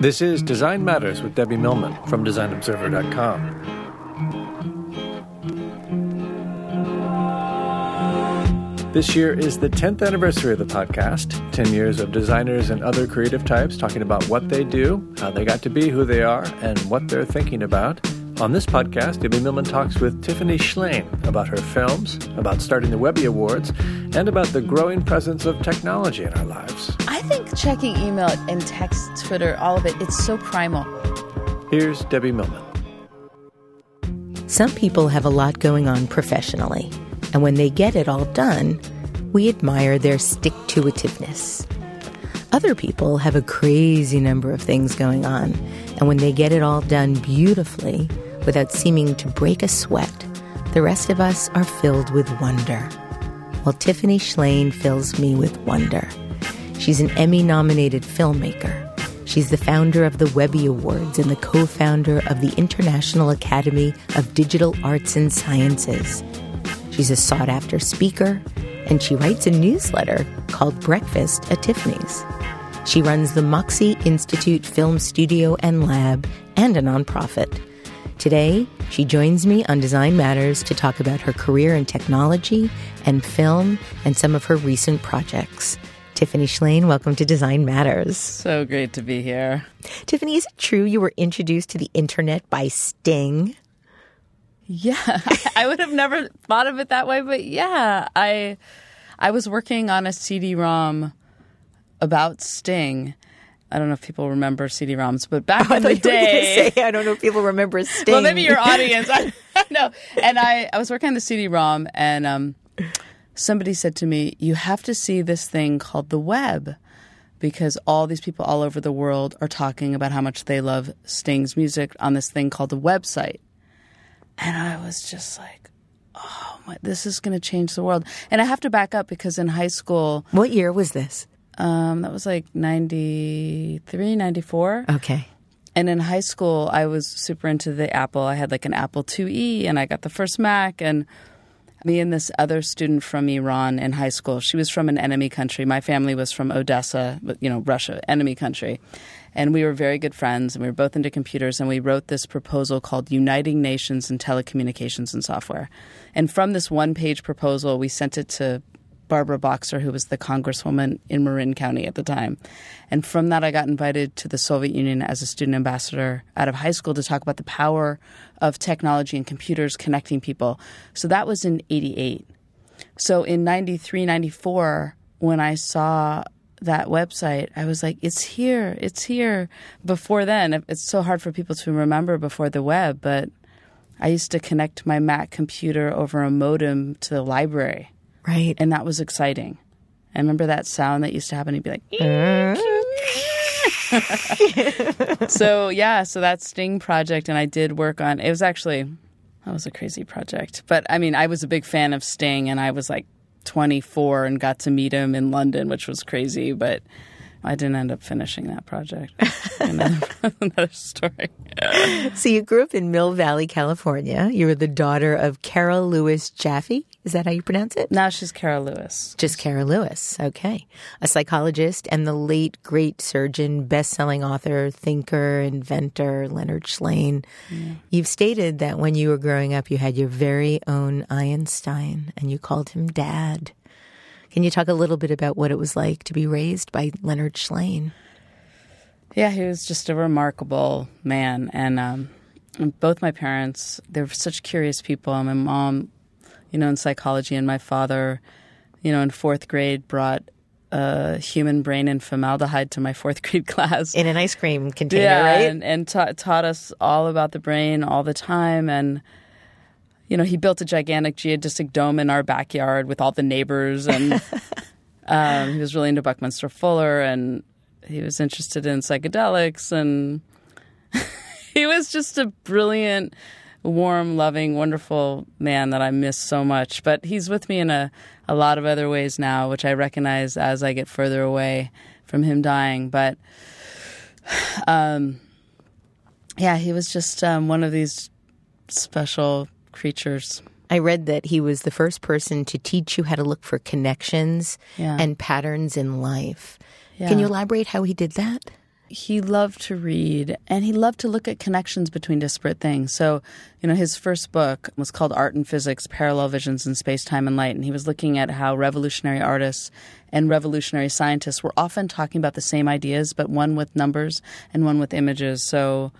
This is Design Matters with Debbie Millman from DesignObserver.com. This year is the 10th anniversary of the podcast. 10 years of designers and other creative types talking about what they do, how they got to be who they are, and what they're thinking about. On this podcast, Debbie Millman talks with Tiffany Shlain about her films, about starting the Webby Awards, and about the growing presence of technology in our lives. I think checking email and text, Twitter, all of it, it's so primal. Here's Debbie Millman. Some people have a lot going on professionally and when they get it all done, we admire their stick to itiveness. Other people have a crazy number of things going on, and when they get it all done beautifully, without seeming to break a sweat, the rest of us are filled with wonder. Well, Tiffany Shlain fills me with wonder. She's an Emmy nominated filmmaker. She's the founder of the Webby Awards and the co founder of the International Academy of Digital Arts and Sciences. She's a sought after speaker, and she writes a newsletter called Breakfast at Tiffany's. She runs the Moxie Institute Film Studio and Lab and a nonprofit. Today, she joins me on Design Matters to talk about her career in technology and film and some of her recent projects. Tiffany Shlain, welcome to Design Matters. So great to be here. Tiffany, is it true you were introduced to the internet by Sting? Yeah, I would have never thought of it that way, but yeah, I I was working on a CD-ROM about Sting. I don't know if people remember CD-ROMs, but back oh, in the day, say, I don't know if people remember Sting. Well, maybe your audience. I, know. And I, I was working on the CD-ROM, and um, somebody said to me, "You have to see this thing called the web." Because all these people all over the world are talking about how much they love Sting's music on this thing called the website. And I was just like, oh, my, this is going to change the world. And I have to back up because in high school. What year was this? Um, that was like 93, 94. Okay. And in high school, I was super into the Apple. I had like an Apple IIe and I got the first Mac. And me and this other student from Iran in high school, she was from an enemy country. My family was from Odessa, you know, Russia, enemy country. And we were very good friends, and we were both into computers, and we wrote this proposal called Uniting Nations in Telecommunications and Software. And from this one page proposal, we sent it to Barbara Boxer, who was the congresswoman in Marin County at the time. And from that, I got invited to the Soviet Union as a student ambassador out of high school to talk about the power of technology and computers connecting people. So that was in 88. So in 93, 94, when I saw that website, I was like, it's here, it's here. Before then, it's so hard for people to remember before the web, but I used to connect my Mac computer over a modem to the library. Right. And that was exciting. I remember that sound that used to happen. He'd be like, so yeah, so that Sting project, and I did work on. It was actually that was a crazy project, but I mean, I was a big fan of Sting, and I was like 24 and got to meet him in London, which was crazy, but I didn't end up finishing that project. another, another story. so you grew up in Mill Valley, California. You were the daughter of Carol Lewis Jaffe. Is that how you pronounce it? No, she's Carol Lewis. Just Carol Lewis. Okay. A psychologist and the late great surgeon, best-selling author, thinker, inventor Leonard Shlain. Yeah. You've stated that when you were growing up, you had your very own Einstein and you called him Dad. Can you talk a little bit about what it was like to be raised by Leonard Shlain? Yeah, he was just a remarkable man. And, um, both my parents, they were such curious people. My mom, you know, in psychology, and my father, you know, in fourth grade brought a human brain and formaldehyde to my fourth grade class. In an ice cream container, yeah, right? And, and ta- taught us all about the brain all the time. And you know, he built a gigantic geodesic dome in our backyard with all the neighbors, and um, he was really into Buckminster Fuller, and he was interested in psychedelics, and he was just a brilliant, warm, loving, wonderful man that I miss so much. But he's with me in a, a lot of other ways now, which I recognize as I get further away from him dying. But um, yeah, he was just um, one of these special creatures. I read that he was the first person to teach you how to look for connections yeah. and patterns in life. Yeah. Can you elaborate how he did that? he loved to read and he loved to look at connections between disparate things. So, you know, his first book was called Art and Physics Parallel Visions in Space, Time, and Light. And he was looking at how revolutionary artists and revolutionary scientists were often talking about the same ideas, but one with numbers and one with images. So,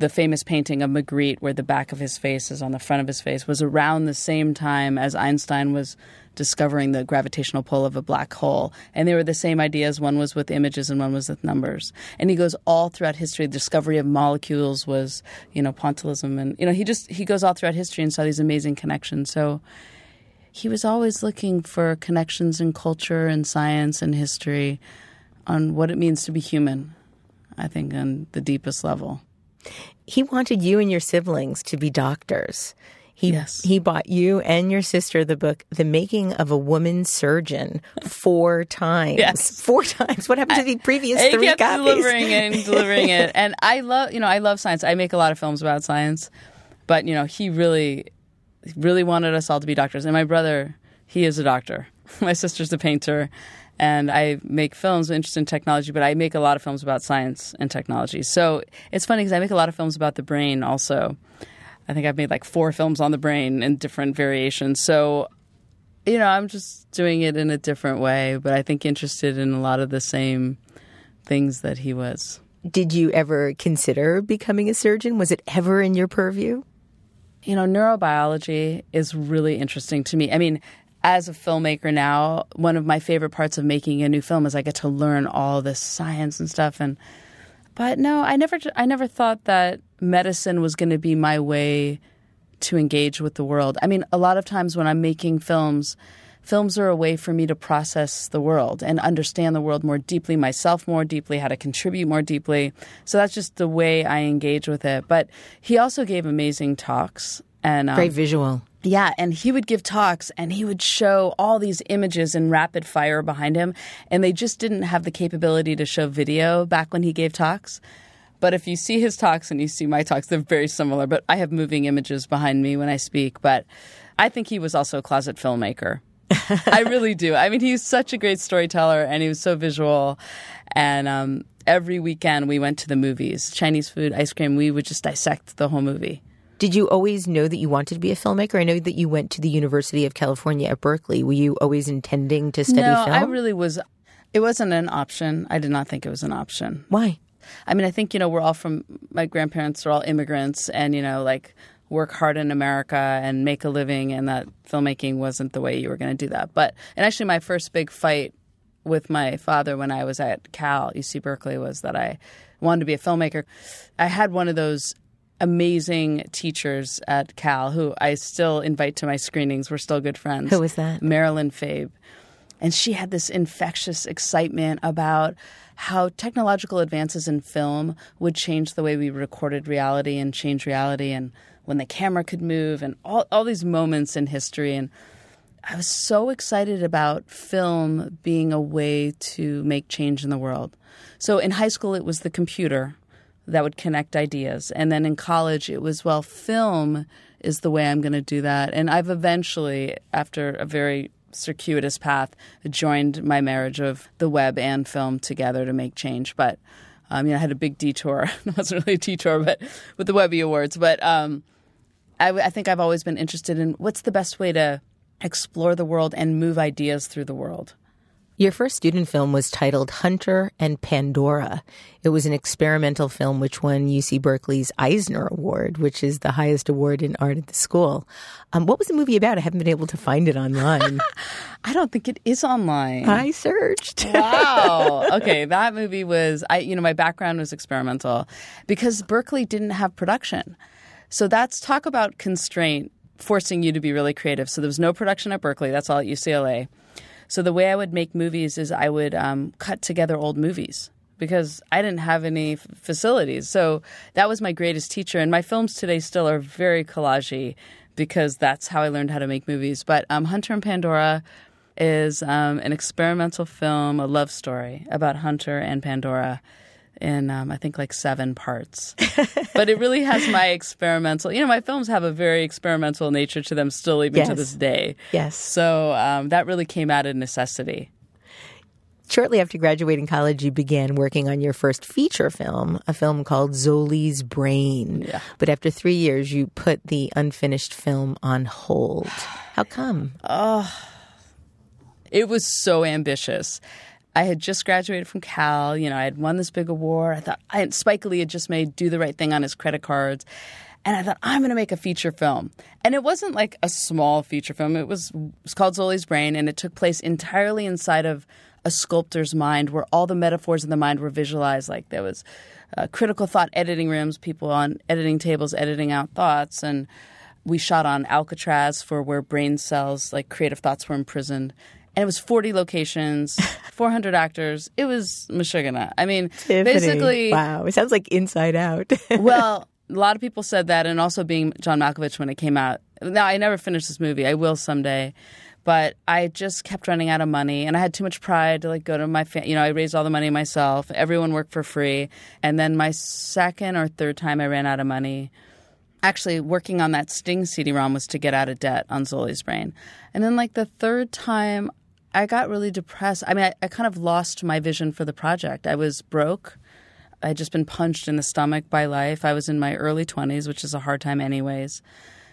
the famous painting of Magritte, where the back of his face is on the front of his face, was around the same time as Einstein was discovering the gravitational pull of a black hole. And they were the same ideas. One was with images and one was with numbers. And he goes all throughout history. The discovery of molecules was, you know, pointillism. And, you know, he just, he goes all throughout history and saw these amazing connections. So he was always looking for connections in culture and science and history on what it means to be human, I think, on the deepest level. He wanted you and your siblings to be doctors. He, Yes. he bought you and your sister the book, The Making of a Woman Surgeon, four times. Yes. Four times. What happened to the previous he three kept copies? delivering it and delivering it. And I love, you know, I love science. I make a lot of films about science, but you know, he really, really wanted us all to be doctors. And my brother, he is a doctor. My sister's a painter, and I make films interested in technology. But I make a lot of films about science and technology. So it's funny because I make a lot of films about the brain also. I think I've made like four films on the brain in different variations. So you know, I'm just doing it in a different way, but I think interested in a lot of the same things that he was. Did you ever consider becoming a surgeon? Was it ever in your purview? You know, neurobiology is really interesting to me. I mean, as a filmmaker now, one of my favorite parts of making a new film is I get to learn all this science and stuff and but no, I never I never thought that medicine was going to be my way to engage with the world. I mean, a lot of times when I'm making films, films are a way for me to process the world and understand the world more deeply, myself more deeply, how to contribute more deeply. So that's just the way I engage with it. But he also gave amazing talks and um, visual. Yeah, and he would give talks and he would show all these images in rapid fire behind him. And they just didn't have the capability to show video back when he gave talks. But if you see his talks and you see my talks, they're very similar. But I have moving images behind me when I speak. But I think he was also a closet filmmaker. I really do. I mean, he's such a great storyteller and he was so visual. And um, every weekend we went to the movies Chinese food, ice cream. We would just dissect the whole movie. Did you always know that you wanted to be a filmmaker? I know that you went to the University of California at Berkeley. Were you always intending to study no, film? I really was. It wasn't an option. I did not think it was an option. Why? I mean, I think you know we're all from my grandparents are all immigrants, and you know like work hard in America and make a living, and that filmmaking wasn't the way you were going to do that. But and actually, my first big fight with my father when I was at Cal UC Berkeley was that I wanted to be a filmmaker. I had one of those amazing teachers at Cal who I still invite to my screenings. We're still good friends. Who was that? Marilyn Fabe. And she had this infectious excitement about how technological advances in film would change the way we recorded reality and change reality and when the camera could move and all, all these moments in history. And I was so excited about film being a way to make change in the world. So in high school, it was the computer that would connect ideas. And then in college, it was, well, film is the way I'm going to do that. And I've eventually, after a very circuitous path, joined my marriage of the web and film together to make change. But um, you know, I had a big detour. it wasn't really a detour, but with the Webby Awards. But um, I, I think I've always been interested in what's the best way to explore the world and move ideas through the world. Your first student film was titled Hunter and Pandora. It was an experimental film which won UC Berkeley's Eisner Award, which is the highest award in art at the school. Um, what was the movie about? I haven't been able to find it online. I don't think it is online. I searched. wow. Okay, that movie was I you know my background was experimental because Berkeley didn't have production. So that's talk about constraint forcing you to be really creative. So there was no production at Berkeley. That's all at UCLA. So the way I would make movies is I would um, cut together old movies because I didn't have any f- facilities. So that was my greatest teacher. And my films today still are very collagey because that's how I learned how to make movies. But um, Hunter and Pandora is um, an experimental film, a love story about Hunter and Pandora in um, I think like seven parts. but it really has my experimental. You know, my films have a very experimental nature to them still, even to this day. Yes. So um, that really came out of necessity. Shortly after graduating college, you began working on your first feature film, a film called Zoli's Brain. Yeah. But after three years, you put the unfinished film on hold. How come? Oh, it was so ambitious. I had just graduated from Cal. You know, I had won this big award. I thought I, Spike Lee had just made "Do the Right Thing" on his credit cards, and I thought I'm going to make a feature film. And it wasn't like a small feature film. It was it was called Zoli's Brain, and it took place entirely inside of a sculptor's mind, where all the metaphors in the mind were visualized. Like there was uh, critical thought editing rooms, people on editing tables editing out thoughts, and we shot on Alcatraz for where brain cells, like creative thoughts, were imprisoned. And it was 40 locations, 400 actors. It was Michigana. I mean, Tiffany. basically, Wow. It sounds like Inside Out. well, a lot of people said that, and also being John Malkovich when it came out. Now, I never finished this movie. I will someday. But I just kept running out of money, and I had too much pride to like go to my, fa- you know, I raised all the money myself. Everyone worked for free, and then my second or third time I ran out of money actually working on that Sting CD-ROM was to get out of debt on Zoli's Brain. And then like the third time, I got really depressed. I mean, I, I kind of lost my vision for the project. I was broke. I had just been punched in the stomach by life. I was in my early 20s, which is a hard time anyways,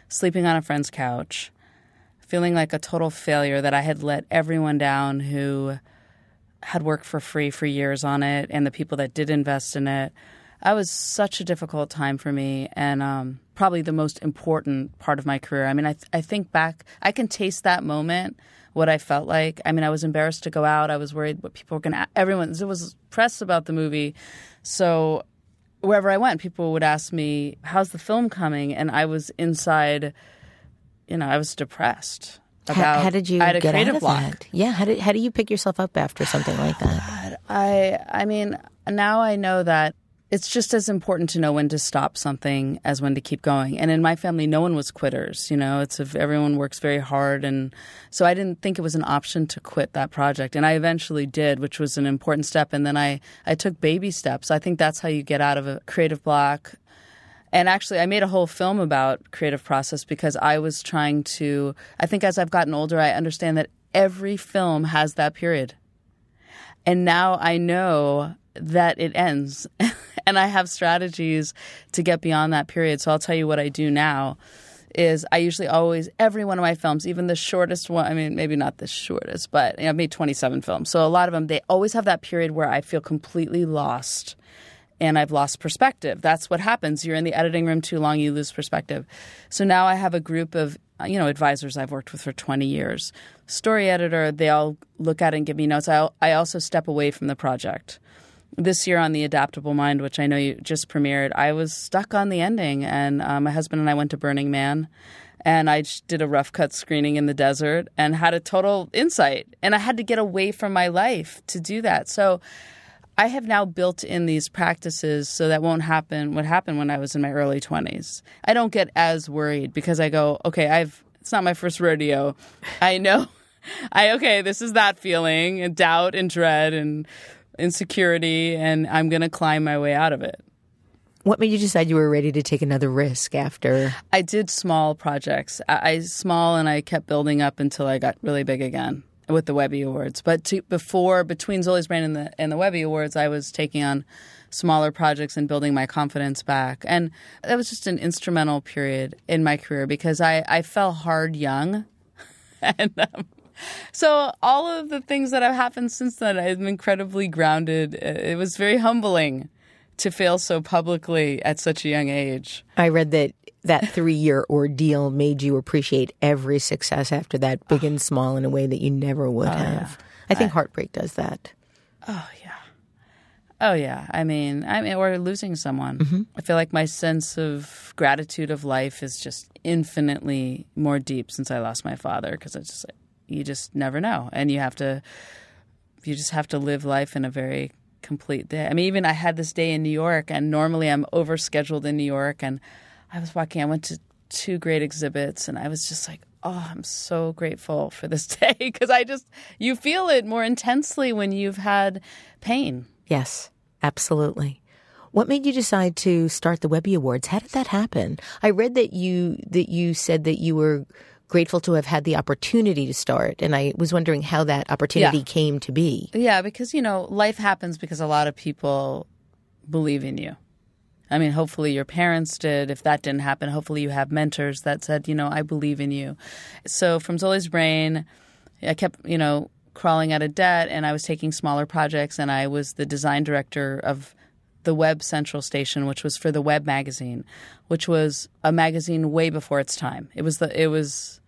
sleeping on a friend's couch, feeling like a total failure that I had let everyone down who had worked for free for years on it and the people that did invest in it. That was such a difficult time for me and um, probably the most important part of my career. I mean, I, th- I think back, I can taste that moment, what I felt like. I mean, I was embarrassed to go out. I was worried what people were going to, everyone, there was press about the movie. So wherever I went, people would ask me, how's the film coming? And I was inside, you know, I was depressed. How, About, how did you I had a get creative out of block. that? Yeah. How did how do you pick yourself up after something like that? I I mean, now I know that it's just as important to know when to stop something as when to keep going. And in my family, no one was quitters. You know, it's if everyone works very hard, and so I didn't think it was an option to quit that project. And I eventually did, which was an important step. And then I I took baby steps. I think that's how you get out of a creative block. And actually, I made a whole film about creative process because I was trying to. I think as I've gotten older, I understand that every film has that period. And now I know that it ends. and I have strategies to get beyond that period. So I'll tell you what I do now is I usually always every one of my films, even the shortest one, I mean maybe not the shortest, but you know, I've made 27 films. So a lot of them they always have that period where I feel completely lost and I've lost perspective. That's what happens. You're in the editing room too long, you lose perspective. So now I have a group of you know advisors I've worked with for 20 years. Story editor, they all look at it and give me notes. I I also step away from the project. This year on the Adaptable Mind, which I know you just premiered, I was stuck on the ending, and uh, my husband and I went to Burning Man, and I did a rough cut screening in the desert and had a total insight. And I had to get away from my life to do that. So I have now built in these practices so that won't happen what happened when I was in my early 20s. I don't get as worried because I go, okay, I've it's not my first rodeo. I know I okay, this is that feeling and doubt and dread and insecurity and I'm going to climb my way out of it. What made you decide you were ready to take another risk after? I did small projects. I, I small and I kept building up until I got really big again with the Webby Awards. But to, before, between Zoli's Brain and the and the Webby Awards, I was taking on smaller projects and building my confidence back. And that was just an instrumental period in my career because I, I fell hard young. and um, so all of the things that have happened since then, I'm incredibly grounded. It was very humbling to fail so publicly at such a young age. I read that that three year ordeal made you appreciate every success after that, big and small, in a way that you never would oh, have. I think heartbreak does that. Oh yeah. Oh yeah. I mean, I mean, or losing someone. Mm-hmm. I feel like my sense of gratitude of life is just infinitely more deep since I lost my father because it's just like, you just never know, and you have to, you just have to live life in a very complete day. I mean, even I had this day in New York, and normally I'm overscheduled in New York, and I was walking. I went to two great exhibits, and I was just like, oh, I'm so grateful for this day because I just you feel it more intensely when you've had pain. Yes, absolutely. What made you decide to start the Webby Awards? How did that happen? I read that you that you said that you were grateful to have had the opportunity to start. And I was wondering how that opportunity Yeah. came to be. Yeah, because you know, life happens because a lot of people believe in you. I mean, hopefully your parents did. If that didn't happen, hopefully you have mentors that said, you know, I believe in you. So from Zoli's brain, I kept, you know, crawling out of debt and I was taking smaller projects and I was the design director of the Web Central Station, which was for the Web magazine, which was a magazine way before its time. It was the it was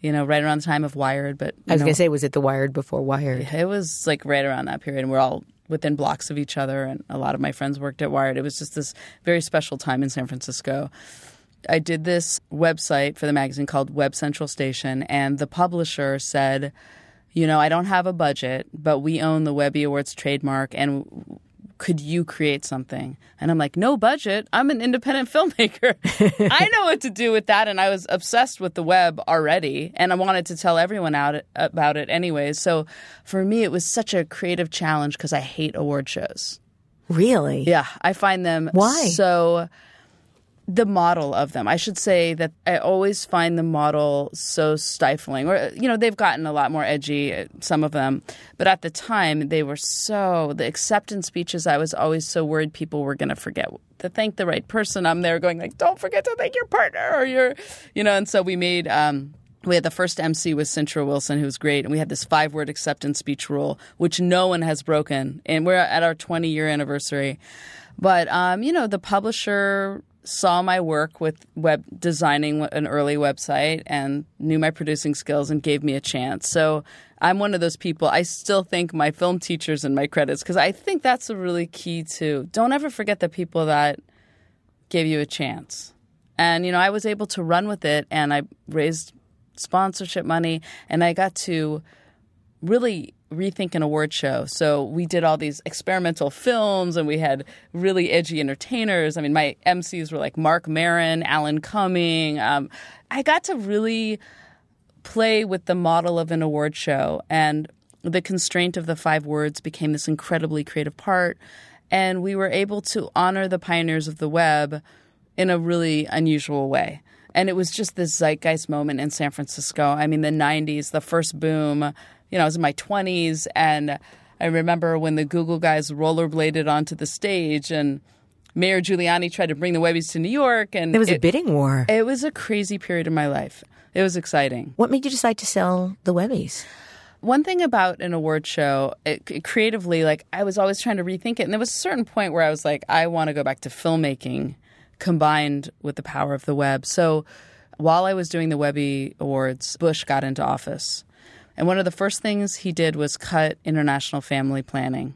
you know, right around the time of Wired, but I was going to say, was it the Wired before Wired? it was like right around that period, and we're all within blocks of each other. And a lot of my friends worked at Wired. It was just this very special time in San Francisco. I did this website for the magazine called Web Central Station, and the publisher said, "You know, I don't have a budget, but we own the Webby Awards trademark, and could you create something?" And I'm like, "No budget. I'm an independent filmmaker. I know what to do with that." And I was obsessed with the web already, and I wanted to tell everyone out about it anyways. So for me, it was such a creative challenge because I hate award shows. Really? Yeah, I find them Why? so the model of them. I should say that I always find the model so stifling. Or you know, they've gotten a lot more edgy uh, some of them, but at the time they were so the acceptance speeches I was always so worried people were going to forget to thank the right person. I'm there going like, "Don't forget to thank your partner or your you know, and so we made um we had the first MC was Cintra Wilson, who was great, and we had this five word acceptance speech rule, which no one has broken. And we're at our 20 year anniversary. But, um, you know, the publisher saw my work with web designing an early website and knew my producing skills and gave me a chance. So I'm one of those people. I still thank my film teachers and my credits because I think that's a really key too. Don't ever forget the people that gave you a chance. And, you know, I was able to run with it and I raised sponsorship money and I got to really rethink an award show. So we did all these experimental films and we had really edgy entertainers. I mean, my MCs were like Marc Maron, Alan Cumming. Um, I got to really play with the model of an award show and the constraint of the five words became this incredibly creative part and we were able to honor the pioneers of the web in a really unusual way and it was just this zeitgeist moment in San Francisco. I mean, the 90s, the first boom, you know, I was in my 20s and I remember when the Google guys rollerbladed onto the stage and Mayor Giuliani tried to bring the Webbies to New York and There was a bidding war. it was a crazy period in my life. It was exciting. what made you decide to sell the Webbies? One thing about an award show, it, it creatively, like I was always trying to rethink it, and there was a certain point where I was like, I want to go back to filmmaking combined with the power of the web. So while I was doing the Webby Awards, Bush got into office. And one of the first things he did was cut international family planning.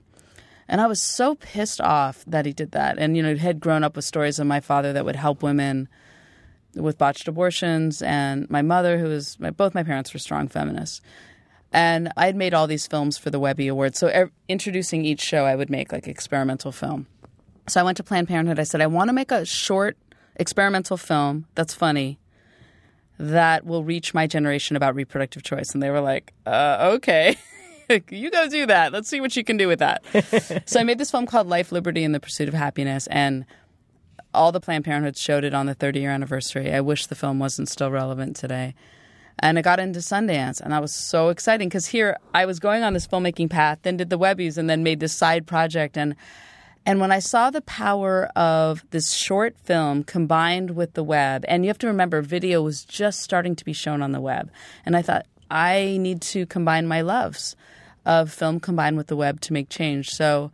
And I was so pissed off that he did that. And, you know, had grown up with stories of my father that would help women with botched abortions, and my mother, who was, my, both my parents were strong feminists. And I had made all these films for the Webby Awards. So, er, introducing each show, I would make like experimental film. So I went to Planned Parenthood. I said, I want to make a short experimental film that's funny that will reach my generation about reproductive choice. And they were like, uh, okay. you go do that. Let's see what you can do with that. so I made this film called Life, Liberty, and the Pursuit of Happiness. And all the Planned Parenthood showed it on the 30 year anniversary. I wish the film wasn't still relevant today. And it got into Sundance, and that was so exciting because here I was going on this filmmaking path, then did the Webbies, and then made this side project. And and when I saw the power of this short film combined with the web, and you have to remember, video was just starting to be shown on the web, and I thought I need to combine my loves of film combined with the web to make change. So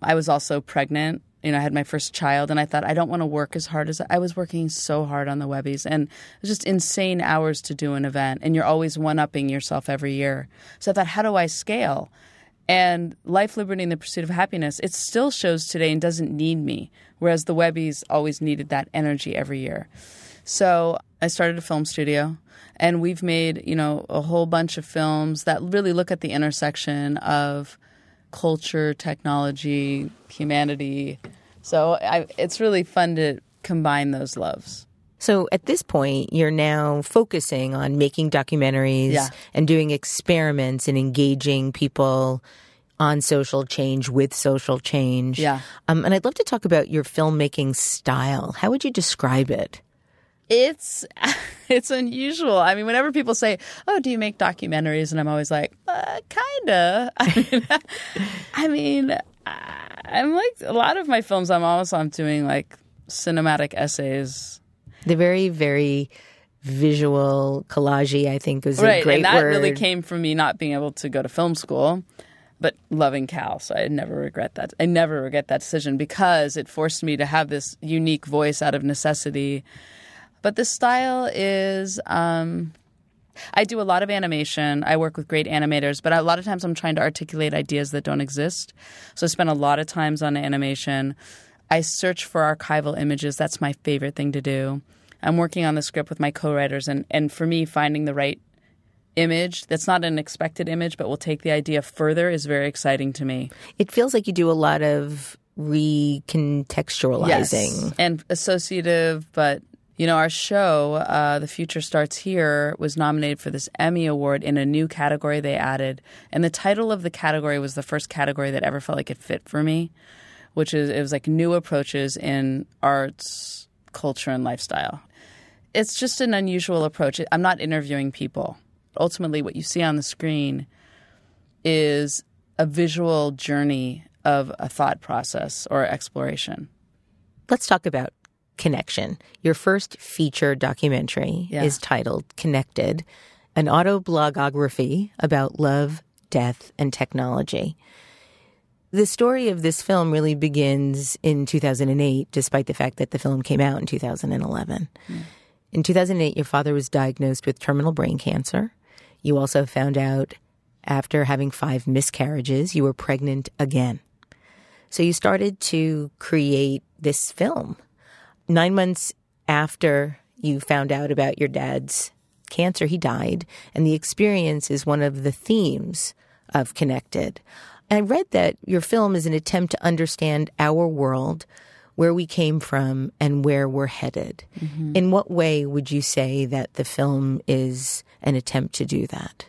I was also pregnant. You know, I had my first child, and I thought I don't want to work as hard as I was working so hard on the Webbies, and it was just insane hours to do an event, and you're always one upping yourself every year. So I thought, how do I scale? And Life, Liberty, and the Pursuit of Happiness, it still shows today and doesn't need me, whereas the Webbies always needed that energy every year. So I started a film studio, and we've made you know a whole bunch of films that really look at the intersection of culture, technology, humanity. So I, it's really fun to combine those loves. So at this point, you're now focusing on making documentaries Yeah. and doing experiments and engaging people on social change with social change. Yeah. Um, and I'd love to talk about your filmmaking style. How would you describe it? It's it's unusual. I mean, whenever people say, "Oh, do you make documentaries?" and I'm always like, uh, "Kinda." I mean, I mean, I'm like a lot of my films. I'm also I'm doing like cinematic essays. They're very, very visual collagey. I think was right, a great and that word. really came from me not being able to go to film school, but loving Cal. So I never regret that. I never regret that decision because it forced me to have this unique voice out of necessity. But the style is. Um, I do a lot of animation. I work with great animators, but a lot of times I'm trying to articulate ideas that don't exist. So I spend a lot of times on animation. I search for archival images. That's my favorite thing to do. I'm working on the script with my co-writers, and and for me, finding the right image that's not an expected image, but will take the idea further is very exciting to me. It feels like you do a lot of recontextualizing. Yes, and associative, but you know, our show, uh, The Future Starts Here, was nominated for this Emmy Award in a new category they added. And the title of the category was the first category that ever felt like it fit for me, which is it was like new approaches in arts, culture, and lifestyle. It's just an unusual approach. I'm not interviewing people. Ultimately, what you see on the screen is a visual journey of a thought process or exploration. Let's talk about Connection. Your first feature documentary Yeah. is titled Connected, an autoblogography about love, death, and technology. The story of this film really begins in 2008, despite the fact that the film came out in 2011. In 2008, your father was diagnosed with terminal brain cancer. You also found out after having five miscarriages, you were pregnant again. So you started to create this film nine months after you found out about your dad's cancer, he died. And the experience is one of the themes of Connected. I read that your film is an attempt to understand our world, where we came from, and where we're headed. Mm-hmm. In what way would you say that the film is an attempt to do that?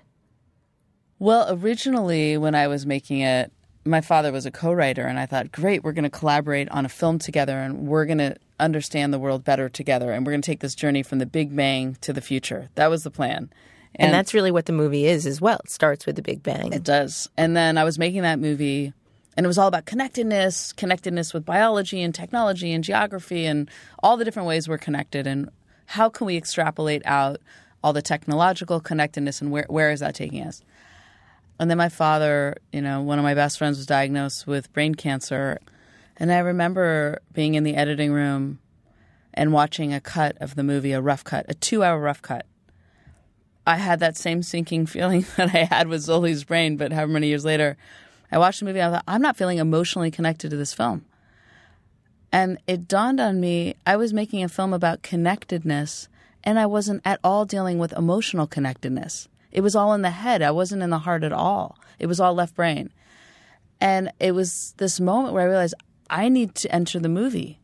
Well, originally, when I was making it, my father was a co writer, and I thought, great, we're going to collaborate on a film together and we're going to understand the world better together. And we're going to take this journey from the Big Bang to the future. That was the plan. And, that's really what the movie is as well. It starts with the Big Bang. It does. And then I was making that movie, and it was all about connectedness, connectedness with biology and technology and geography and all the different ways we're connected. And how can we extrapolate out all the technological connectedness and where, where is that taking us? And then my father, you know, one of my best friends was diagnosed with brain cancer. And I remember being in the editing room and watching a cut of the movie, a rough cut, a two hour rough cut. I had that same sinking feeling that I had with Zoli's brain, but however many years later, I watched the movie. And I thought, I'm not feeling emotionally connected to this film. And it dawned on me I was making a film about connectedness, and I wasn't at all dealing with emotional connectedness. It was all in the head. I wasn't in the heart at all. It was all left brain. And it was this moment where I realized I need to enter the movie.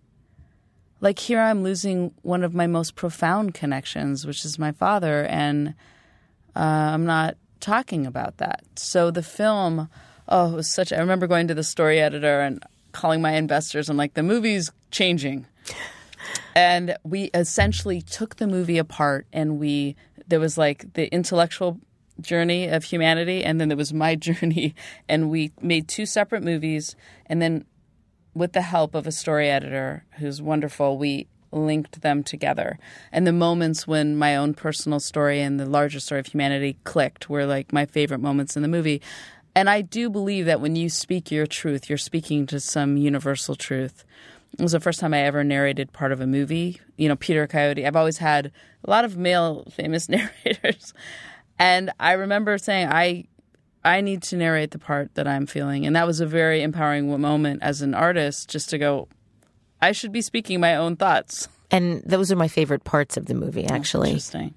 Like here, I'm losing one of my most profound connections, which is my father, and uh, I'm not talking about that. So the film, oh, it was such. I remember going to the story editor and calling my investors. I'm like, the movie's changing, and we essentially took the movie apart, and we there was like the intellectual journey of humanity, and then there was my journey, and we made two separate movies, and then with the help of a story editor who's wonderful, we linked them together. And the moments when my own personal story and the larger story of humanity clicked were like my favorite moments in the movie. And I do believe that when you speak your truth, you're speaking to some universal truth. It was the first time I ever narrated part of a movie. You know, Peter Coyote. I've always had a lot of male famous narrators. And I remember saying, I I need to narrate the part that I'm feeling. And that was a very empowering moment as an artist just to go, I should be speaking my own thoughts. And those are my favorite parts of the movie, actually. Interesting.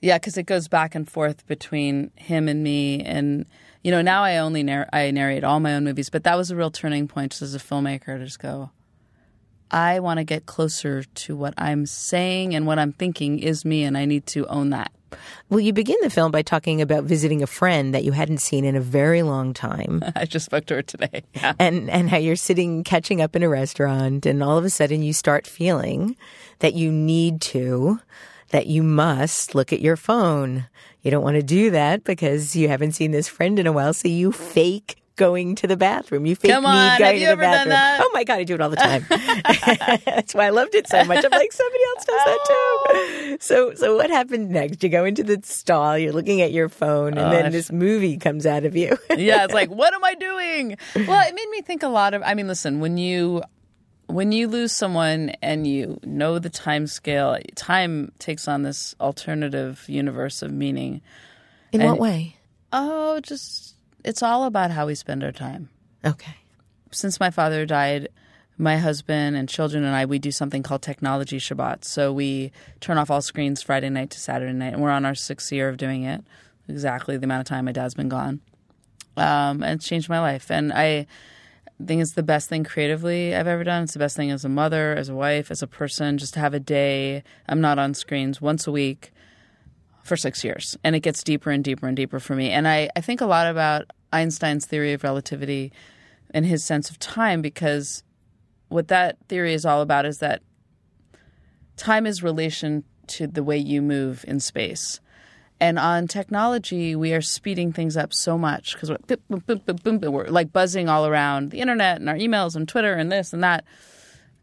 Yeah, because it goes back and forth between him and me. And, you know, now I only narr- I narrate all my own movies, but that was a real turning point just as a filmmaker to just go, I want to get closer to what I'm saying and what I'm thinking is me, and I need to own that. Well, you begin the film by talking about visiting a friend that you hadn't seen in a very long time. I just spoke to her today. Yeah. And and how you're sitting catching up in a restaurant and all of a sudden you start feeling that you need to that you must look at your phone. You don't want to do that because you haven't seen this friend in a while, so you fake going to the bathroom. You fake Come me going have you to the ever done bathroom. that? Oh my god, I do it all the time. That's why I loved it so much. I'm like, somebody else does that too. Oh. So, so what happened next? You go into the stall. You're looking at your phone, and oh, then this movie comes out of you. yeah, it's like, what am I doing? Well, it made me think a lot of. I mean, listen, when you when you lose someone and you know the time scale, time takes on this alternative universe of meaning. In And- what way? Oh, just it's all about how we spend our time. Okay. Since my father died, my husband and children and I we do something called technology Shabbat. So we turn off all screens Friday night to Saturday night, and we're on our sixth year of doing it. Exactly the amount of time my dad's been gone, um, and it's changed my life. And I think it's the best thing creatively I've ever done. It's the best thing as a mother, as a wife, as a person. Just to have a day I'm not on screens once a week for six years. And it gets deeper and deeper and deeper for me. And I, I think a lot about Einstein's theory of relativity and his sense of time because what that theory is all about is that time is relation to the way you move in space. And on technology, we are speeding things up so much because we're, we're like buzzing all around the internet and our emails and Twitter and this and that.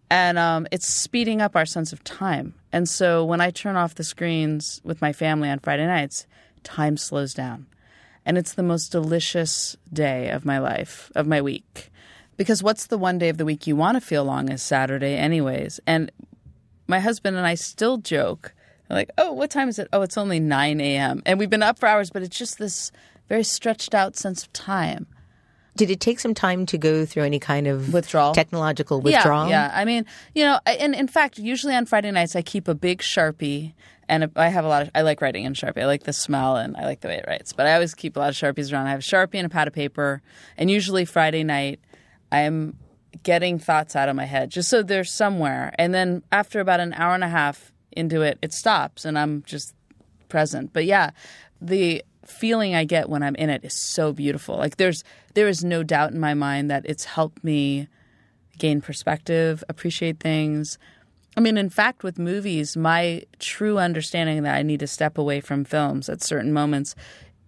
And um, it's speeding up our sense of time. And so when I turn off the screens with my family on Friday nights, time slows down. And it's the most delicious day of my life, of my week. Because what's the one day of the week you want to feel long is Saturday, anyways. And my husband and I still joke, like, oh, what time is it? Oh, it's only 9 a.m. And we've been up for hours, but it's just this very stretched out sense of time. Did it take some time to go through any kind of Withdrawal? technological withdrawal? Yeah, yeah. I mean, you know, I- and in fact, usually on Friday nights, I keep a big Sharpie. And I have a lot of, I like writing in Sharpie. I like the smell and I like the way it writes. But I always keep a lot of Sharpies around. I have a Sharpie and a pad of paper. And usually Friday night, I'm getting thoughts out of my head just so they're somewhere. And then after about an hour and a half into it, it stops and I'm just present. But yeah, the feeling I get when I'm in it is so beautiful. Like there's there is no doubt in my mind that it's helped me gain perspective, appreciate things. I mean, in fact, with movies, my true understanding that I need to step away from films at certain moments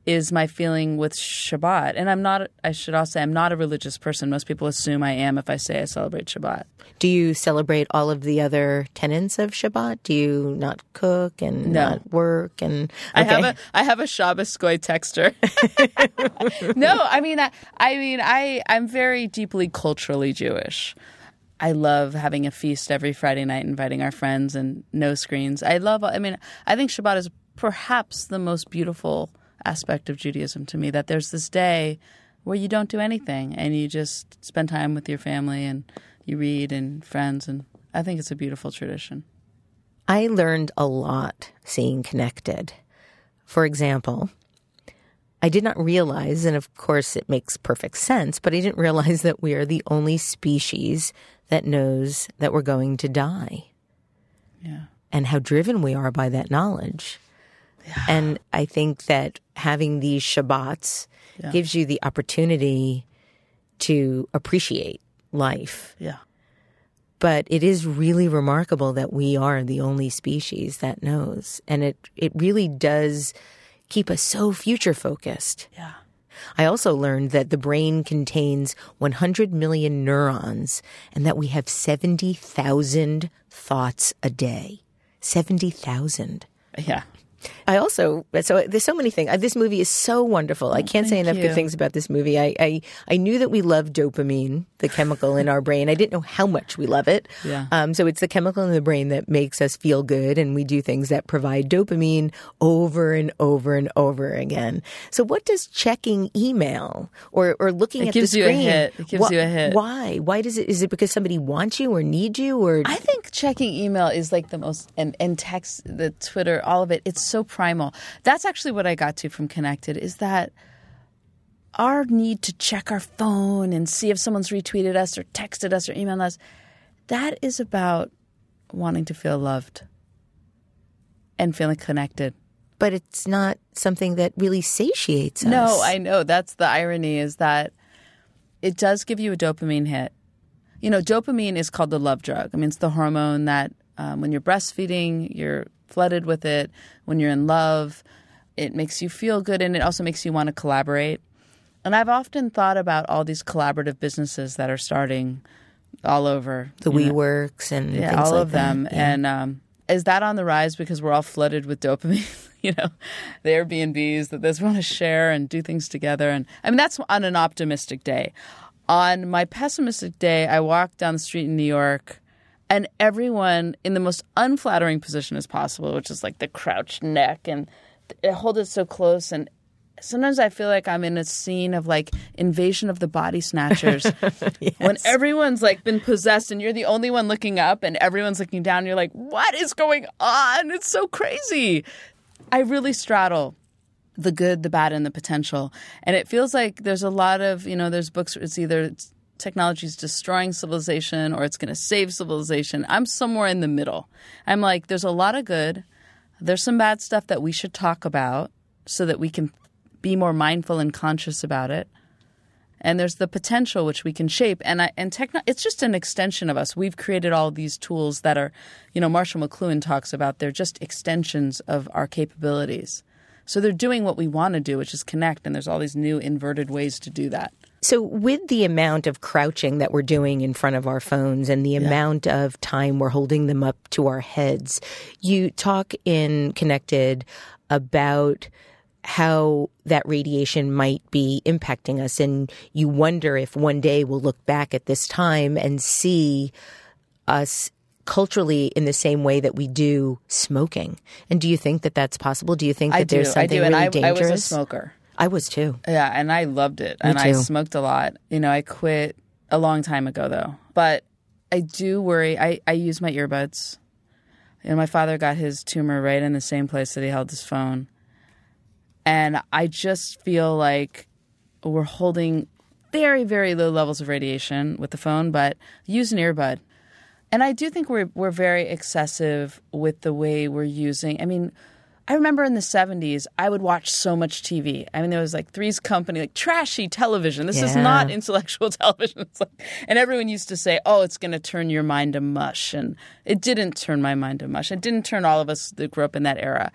is my feeling with Shabbat. And I'm not, I should also say, I'm not a religious person. Most people assume I am if I say I celebrate Shabbat. Do you celebrate all of the other tenets of Shabbat? Do you not cook and No. not work? And I have a I have a Shabbos goy texter. no, I mean I, I mean I I'm very deeply culturally Jewish. I love having a feast every Friday night, inviting our friends and no screens. I love. I mean, I think Shabbat is perhaps the most beautiful aspect of Judaism to me. That there's this day where you don't do anything and you just spend time with your family and you read and friends, and I think it's a beautiful tradition. I learned a lot seeing Connected. For example, I did not realize, and of course it makes perfect sense, but I didn't realize that we are the only species that knows that we're going to die Yeah. and how driven we are by that knowledge. And I think that having these Shabbats Yeah. gives you the opportunity to appreciate life. Yeah. But it is really remarkable that we are the only species that knows. And it, it really does keep us so future focused. Yeah. I also learned that the brain contains 100 million neurons and that we have 70,000 thoughts a day. 70,000. Yeah. I also so there's so many things. Uh, This movie is so wonderful. I can't say enough you. good things about this movie. I, I I knew that we love dopamine, the chemical in our brain. I didn't know how much we love it. Yeah. Um. So it's the chemical in the brain that makes us feel good, and we do things that provide dopamine over and over and over again. So what does checking email or or looking It at gives the you a screen? hit. It gives wh- you a hit. Why? Why does it? Is it because somebody wants you or needs you or? I think checking email is like the most and, and text, the Twitter, all of it. It's so primal. That's actually what I got to from Connected is that our need to check our phone and see if someone's retweeted us or texted us or emailed us. that is about wanting to feel loved and feeling connected. But it's not something that really satiates us. No, I know. That's the irony is that it does give you a dopamine hit. You know, dopamine is called the love drug. I mean, it's the hormone that um, when you're breastfeeding, you're flooded with it. When you're in love, it makes you feel good and it also makes you want to collaborate. And I've often thought about all these collaborative businesses that are starting all over the WeWorks and yeah, things all like of them. that. Yeah. And um, is that on the rise because we're all flooded with dopamine? you know, the Airbnbs that they want to share and do things together. And I mean, that's on an optimistic day. On my pessimistic day, I walked down the street in New York and everyone in the most unflattering position as possible, which is like the crouched neck and hold it so close and sometimes I feel like I'm in a scene of like invasion of the body snatchers when everyone's like been possessed and you're the only one looking up and everyone's looking down. You're like, what is going on? It's so crazy. I really straddle the good, the bad, and the potential. And it feels like there's a lot of, you know, there's books, it's either technology is destroying civilization or it's going to save civilization. I'm somewhere in the middle. I'm like, there's a lot of good. There's some bad stuff that we should talk about so that we can be more mindful and conscious about it. And there's the potential which we can shape, and I, and techno- it's just an extension of us. We've created all these tools that are, you know, Marshall McLuhan talks about. They're just extensions of our capabilities. So they're doing what we want to do, which is connect. And there's all these new inverted ways to do that. So, with the amount of crouching that we're doing in front of our phones and the yeah. amount of time we're holding them up to our heads, you talk in Connected about how that radiation might be impacting us. And you wonder if one day we'll look back at this time and see us culturally in the same way that we do smoking. And do you think that that's possible? Do you think that I there's do. something I do. really I, dangerous? I was a smoker. I was too. Yeah, and I loved it. Me and too. I smoked a lot. You know, I quit a long time ago though. But I do worry. I, I use my earbuds. Know, my father got his tumor right in the same place that he held his phone. And I just feel like we're holding very, very low levels of radiation with the phone, but use an earbud. And I do think we're we're very excessive with the way we're using. I mean, I remember in the 70s, I would watch so much TV. I mean, there was like Three's Company, like trashy television. This is not intellectual television. It's like, and everyone used to say, oh, it's going to turn your mind to mush. And it didn't turn my mind to mush. It didn't turn all of us that grew up in that era.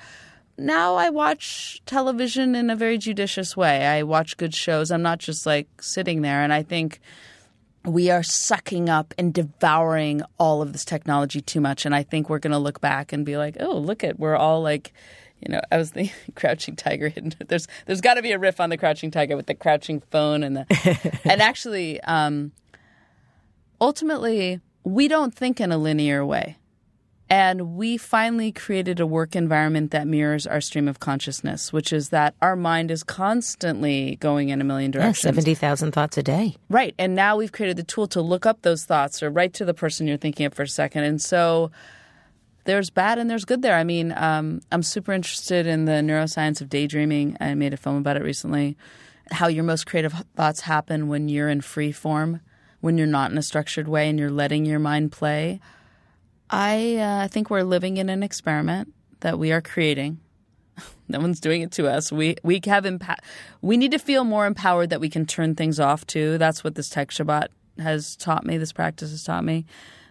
Now I watch television in a very judicious way. I watch good shows. I'm not just like sitting there. And I think we are sucking up and devouring all of this technology too much. And I think we're going to look back and be like, oh, look at, we're all like, you know, I was the Crouching Tiger. Hidden. There's there's got to be a riff on the Crouching Tiger with the crouching phone and the, and actually, um, ultimately, we don't think in a linear way. And we finally created a work environment that mirrors our stream of consciousness, which is that our mind is constantly going in a million Yeah, directions. 70,000 thoughts a day. Right. And now we've created the tool to look up those thoughts or write to the person you're thinking of for a second. And so there's bad and there's good there. I mean, um, I'm super interested in the neuroscience of daydreaming. I made a film about it recently. How your most creative thoughts happen when you're in free form, when you're not in a structured way and you're letting your mind play. I uh, think we're living in an experiment that we are creating. no one's doing it to us. We we have empa- we need to feel more empowered that we can turn things off too. That's what this tech Shabbat has taught me. This practice has taught me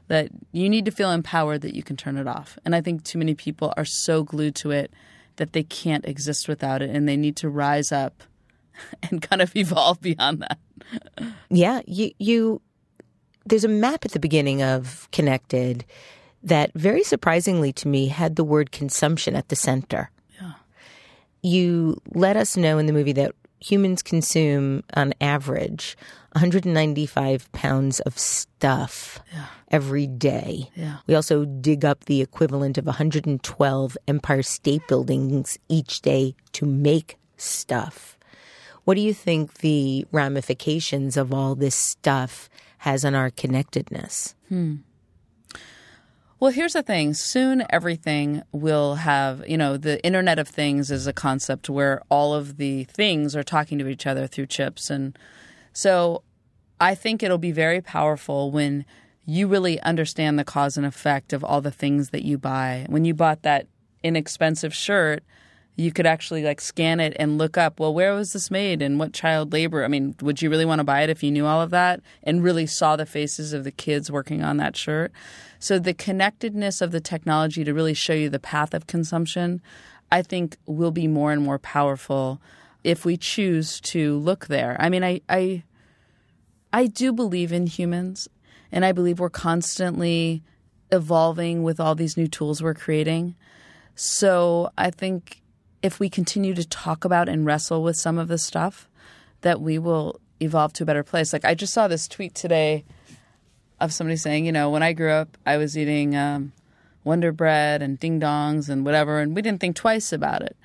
that you need to feel empowered that you can turn it off. And I think too many people are so glued to it that they can't exist without it, and they need to rise up and kind of evolve beyond that. Yeah, you you there's a map at the beginning of Connected that very surprisingly to me had the word consumption at the center. Yeah. You let us know in the movie that humans consume on average 195 pounds of stuff every day. Yeah. We also dig up the equivalent of 112 Empire State Buildings each day to make stuff. What do you think the ramifications of all this stuff has on our connectedness? Hmm. Well, here's the thing. Soon everything will have, you know, the Internet of Things is a concept where all of the things are talking to each other through chips. And so I think it'll be very powerful when you really understand the cause and effect of all the things that you buy. When you bought that inexpensive shirt, you could actually like scan it and look up, well, where was this made and what child labor? I mean, would you really want to buy it if you knew all of that and really saw the faces of the kids working on that shirt? So the connectedness of the technology to really show you the path of consumption, I think will be more and more powerful if we choose to look there. I mean, I I I do believe in humans and I believe we're constantly evolving with all these new tools we're creating. So I think if we continue to talk about and wrestle with some of this stuff, that we will evolve to a better place. Like I just saw this tweet today of somebody saying, you know, when I grew up, I was eating um, Wonder Bread and ding dongs and whatever, and we didn't think twice about it.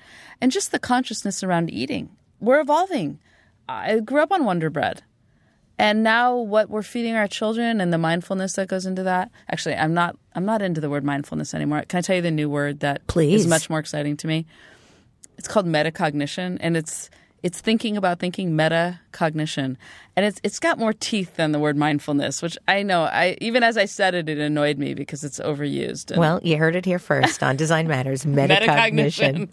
And just the consciousness around eating, we're evolving. I grew up on Wonder Bread. And now what we're feeding our children and the mindfulness that goes into that. Actually, I'm not I'm not into the word mindfulness anymore. Can I tell you the new word that Please. is much more exciting to me? It's called metacognition and it's it's thinking about thinking metacognition and it's it's got more teeth than the word mindfulness which i know i even as i said it it annoyed me because it's overused and well you heard it here first on design matters metacognition. metacognition.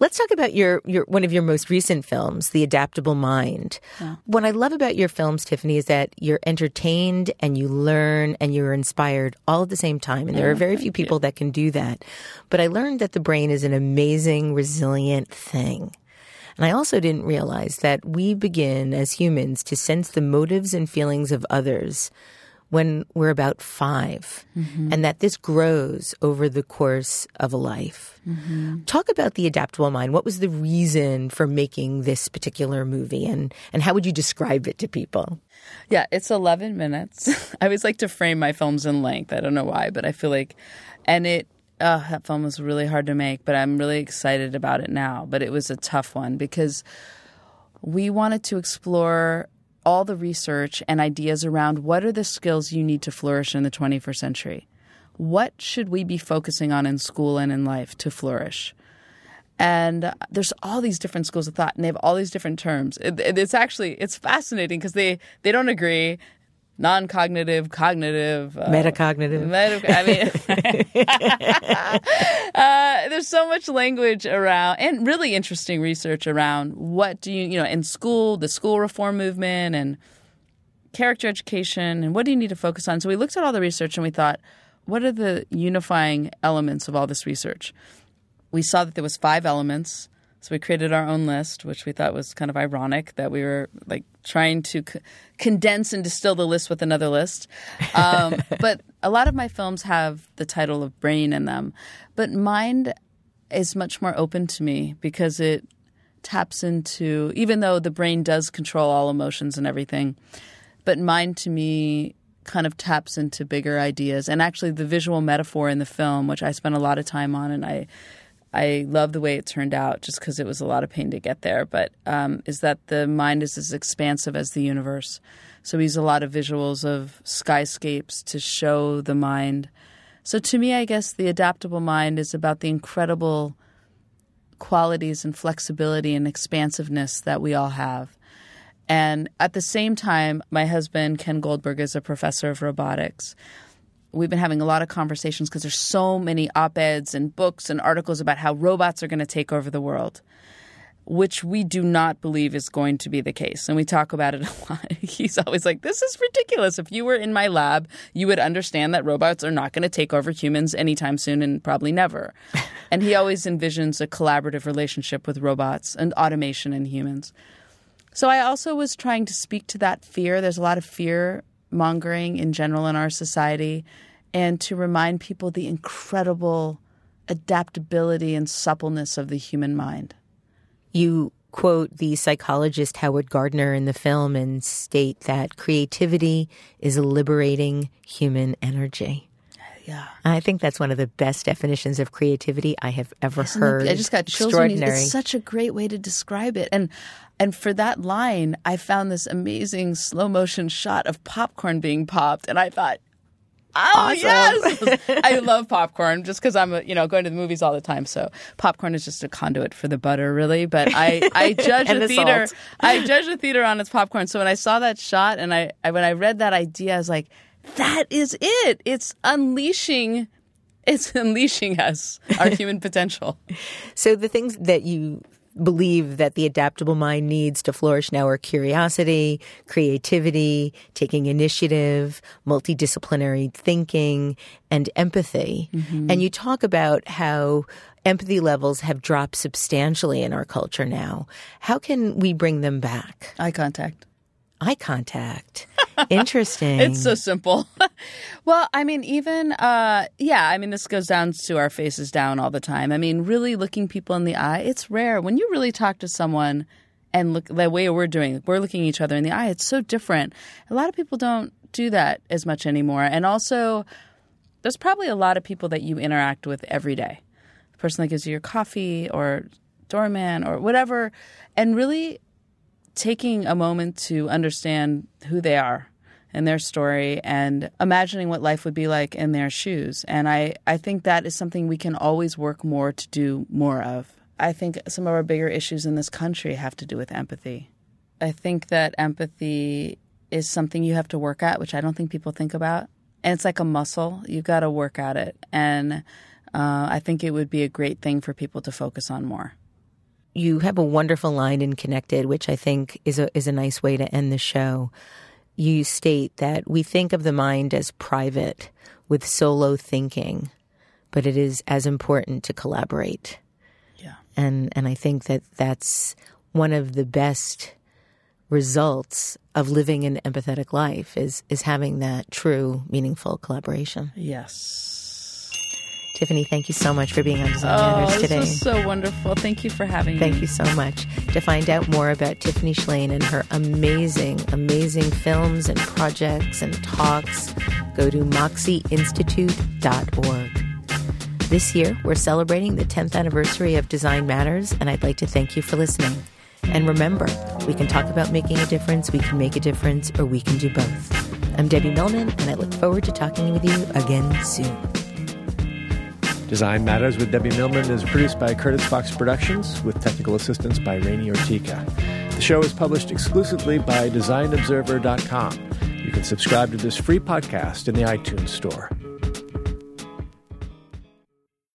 let's talk about your your one of your most recent films the adaptable mind yeah. what i love about your films tiffany is that you're entertained and you learn and you're inspired all at the same time and there are oh, very few people you. that can do that but i learned that the brain is an amazing resilient thing and I also didn't realize that we begin as humans to sense the motives and feelings of others when we're about 5 mm-hmm. and that this grows over the course of a life. Mm-hmm. Talk about the adaptable mind. What was the reason for making this particular movie and, and how would you describe it to people? Yeah, it's 11 minutes. I always like to frame my films in length. I don't know why, but I feel like, and it Oh, that film was really hard to make, but I'm really excited about it now. But it was a tough one because we wanted to explore all the research and ideas around what are the skills you need to flourish in the 21st century. What should we be focusing on in school and in life to flourish? And there's all these different schools of thought, and they have all these different terms. It, it's actually it's fascinating because they they don't agree non-cognitive, cognitive, uh, metacognitive. Meta, I mean, uh, there's so much language around, and really interesting research around what do you, you know, in school, the school reform movement, and character education, and what do you need to focus on. So we looked at all the research and we thought, what are the unifying elements of all this research? We saw that there was five elements so we created our own list, which we thought was kind of ironic that we were like trying to c- condense and distill the list with another list. Um, but a lot of my films have the title of brain in them, but mind is much more open to me because it taps into even though the brain does control all emotions and everything, but mind to me kind of taps into bigger ideas and actually the visual metaphor in the film which I spent a lot of time on and I I love the way it turned out just because it was a lot of pain to get there, but um, is that the mind is as expansive as the universe. So we use a lot of visuals of skyscapes to show the mind. So to me, I guess the adaptable mind is about the incredible qualities and flexibility and expansiveness that we all have. And at the same time, my husband, Ken Goldberg, is a professor of robotics we've been having a lot of conversations because there's so many op-eds and books and articles about how robots are going to take over the world which we do not believe is going to be the case. And we talk about it a lot. He's always like, This is ridiculous. If you were in my lab, you would understand that robots are not going to take over humans anytime soon and probably never. and he always envisions a collaborative relationship with robots and automation and humans. So I also was trying to speak to that fear. There's a lot of fear mongering in general in our society and to remind people the incredible adaptability and suppleness of the human mind. You quote the psychologist Howard Gardner in the film and state that creativity is a liberating human energy. Yeah. I think that's one of the best definitions of creativity I have ever Isn't heard. It, I just got chills. Extraordinary. It's such a great way to describe it. And and for that line, I found this amazing slow motion shot of popcorn being popped, and I thought, Oh awesome. yes, I love popcorn just because I'm you know going to the movies all the time. So popcorn is just a conduit for the butter, really. But I I judge the, the theater. I judge the theater on its popcorn. So when I saw that shot and I, I when I read that idea, I was like, that is it. It's unleashing it's unleashing us, our human potential. So the things that you believe that the adaptable mind needs to flourish now are curiosity, creativity, taking initiative, multidisciplinary thinking, and empathy. Mm-hmm. And you talk about how empathy levels have dropped substantially in our culture now. How can we bring them back? Eye contact. Eye contact. Interesting. it's so simple. well, I mean, even, uh, yeah, I mean, this goes down to our faces down all the time. I mean, really looking people in the eye, it's rare. When you really talk to someone and look the way we're doing, we're looking each other in the eye, it's so different. A lot of people don't do that as much anymore. And also, there's probably a lot of people that you interact with every day. The person that gives you your coffee or doorman or whatever. And really taking a moment to understand who they are and their story and imagining what life would be like in their shoes. And I, I think that is something we can always work more to do more of. I think some of our bigger issues in this country have to do with empathy. I think that empathy is something you have to work at, which I don't think people think about. And it's like a muscle. You've got to work at it. And uh, I think it would be a great thing for people to focus on more you have a wonderful line in Connected, which I think is a is a nice way to end the show. You state that we think of the mind as private with solo thinking, but it is as important to collaborate. Yeah. And and I think that that's one of the best results of living an empathetic life is is having that true meaningful collaboration. Yes. Tiffany, thank you so much for being on Design oh, Matters today. This was so wonderful. Thank you for having thank me. Thank you so much. To find out more about Tiffany Shlain and her amazing, amazing films and projects and talks, go to moxieinstitute.org. This year, we're celebrating the 10th anniversary of Design Matters, and I'd like to thank you for listening. And remember, we can talk about making a difference, we can make a difference, or we can do both. I'm Debbie Millman, and I look forward to talking with you again soon. Design Matters with Debbie Millman is produced by Curtis Fox Productions with technical assistance by Rainey Ortica. The show is published exclusively by DesignObserver.com. You can subscribe to this free podcast in the iTunes Store.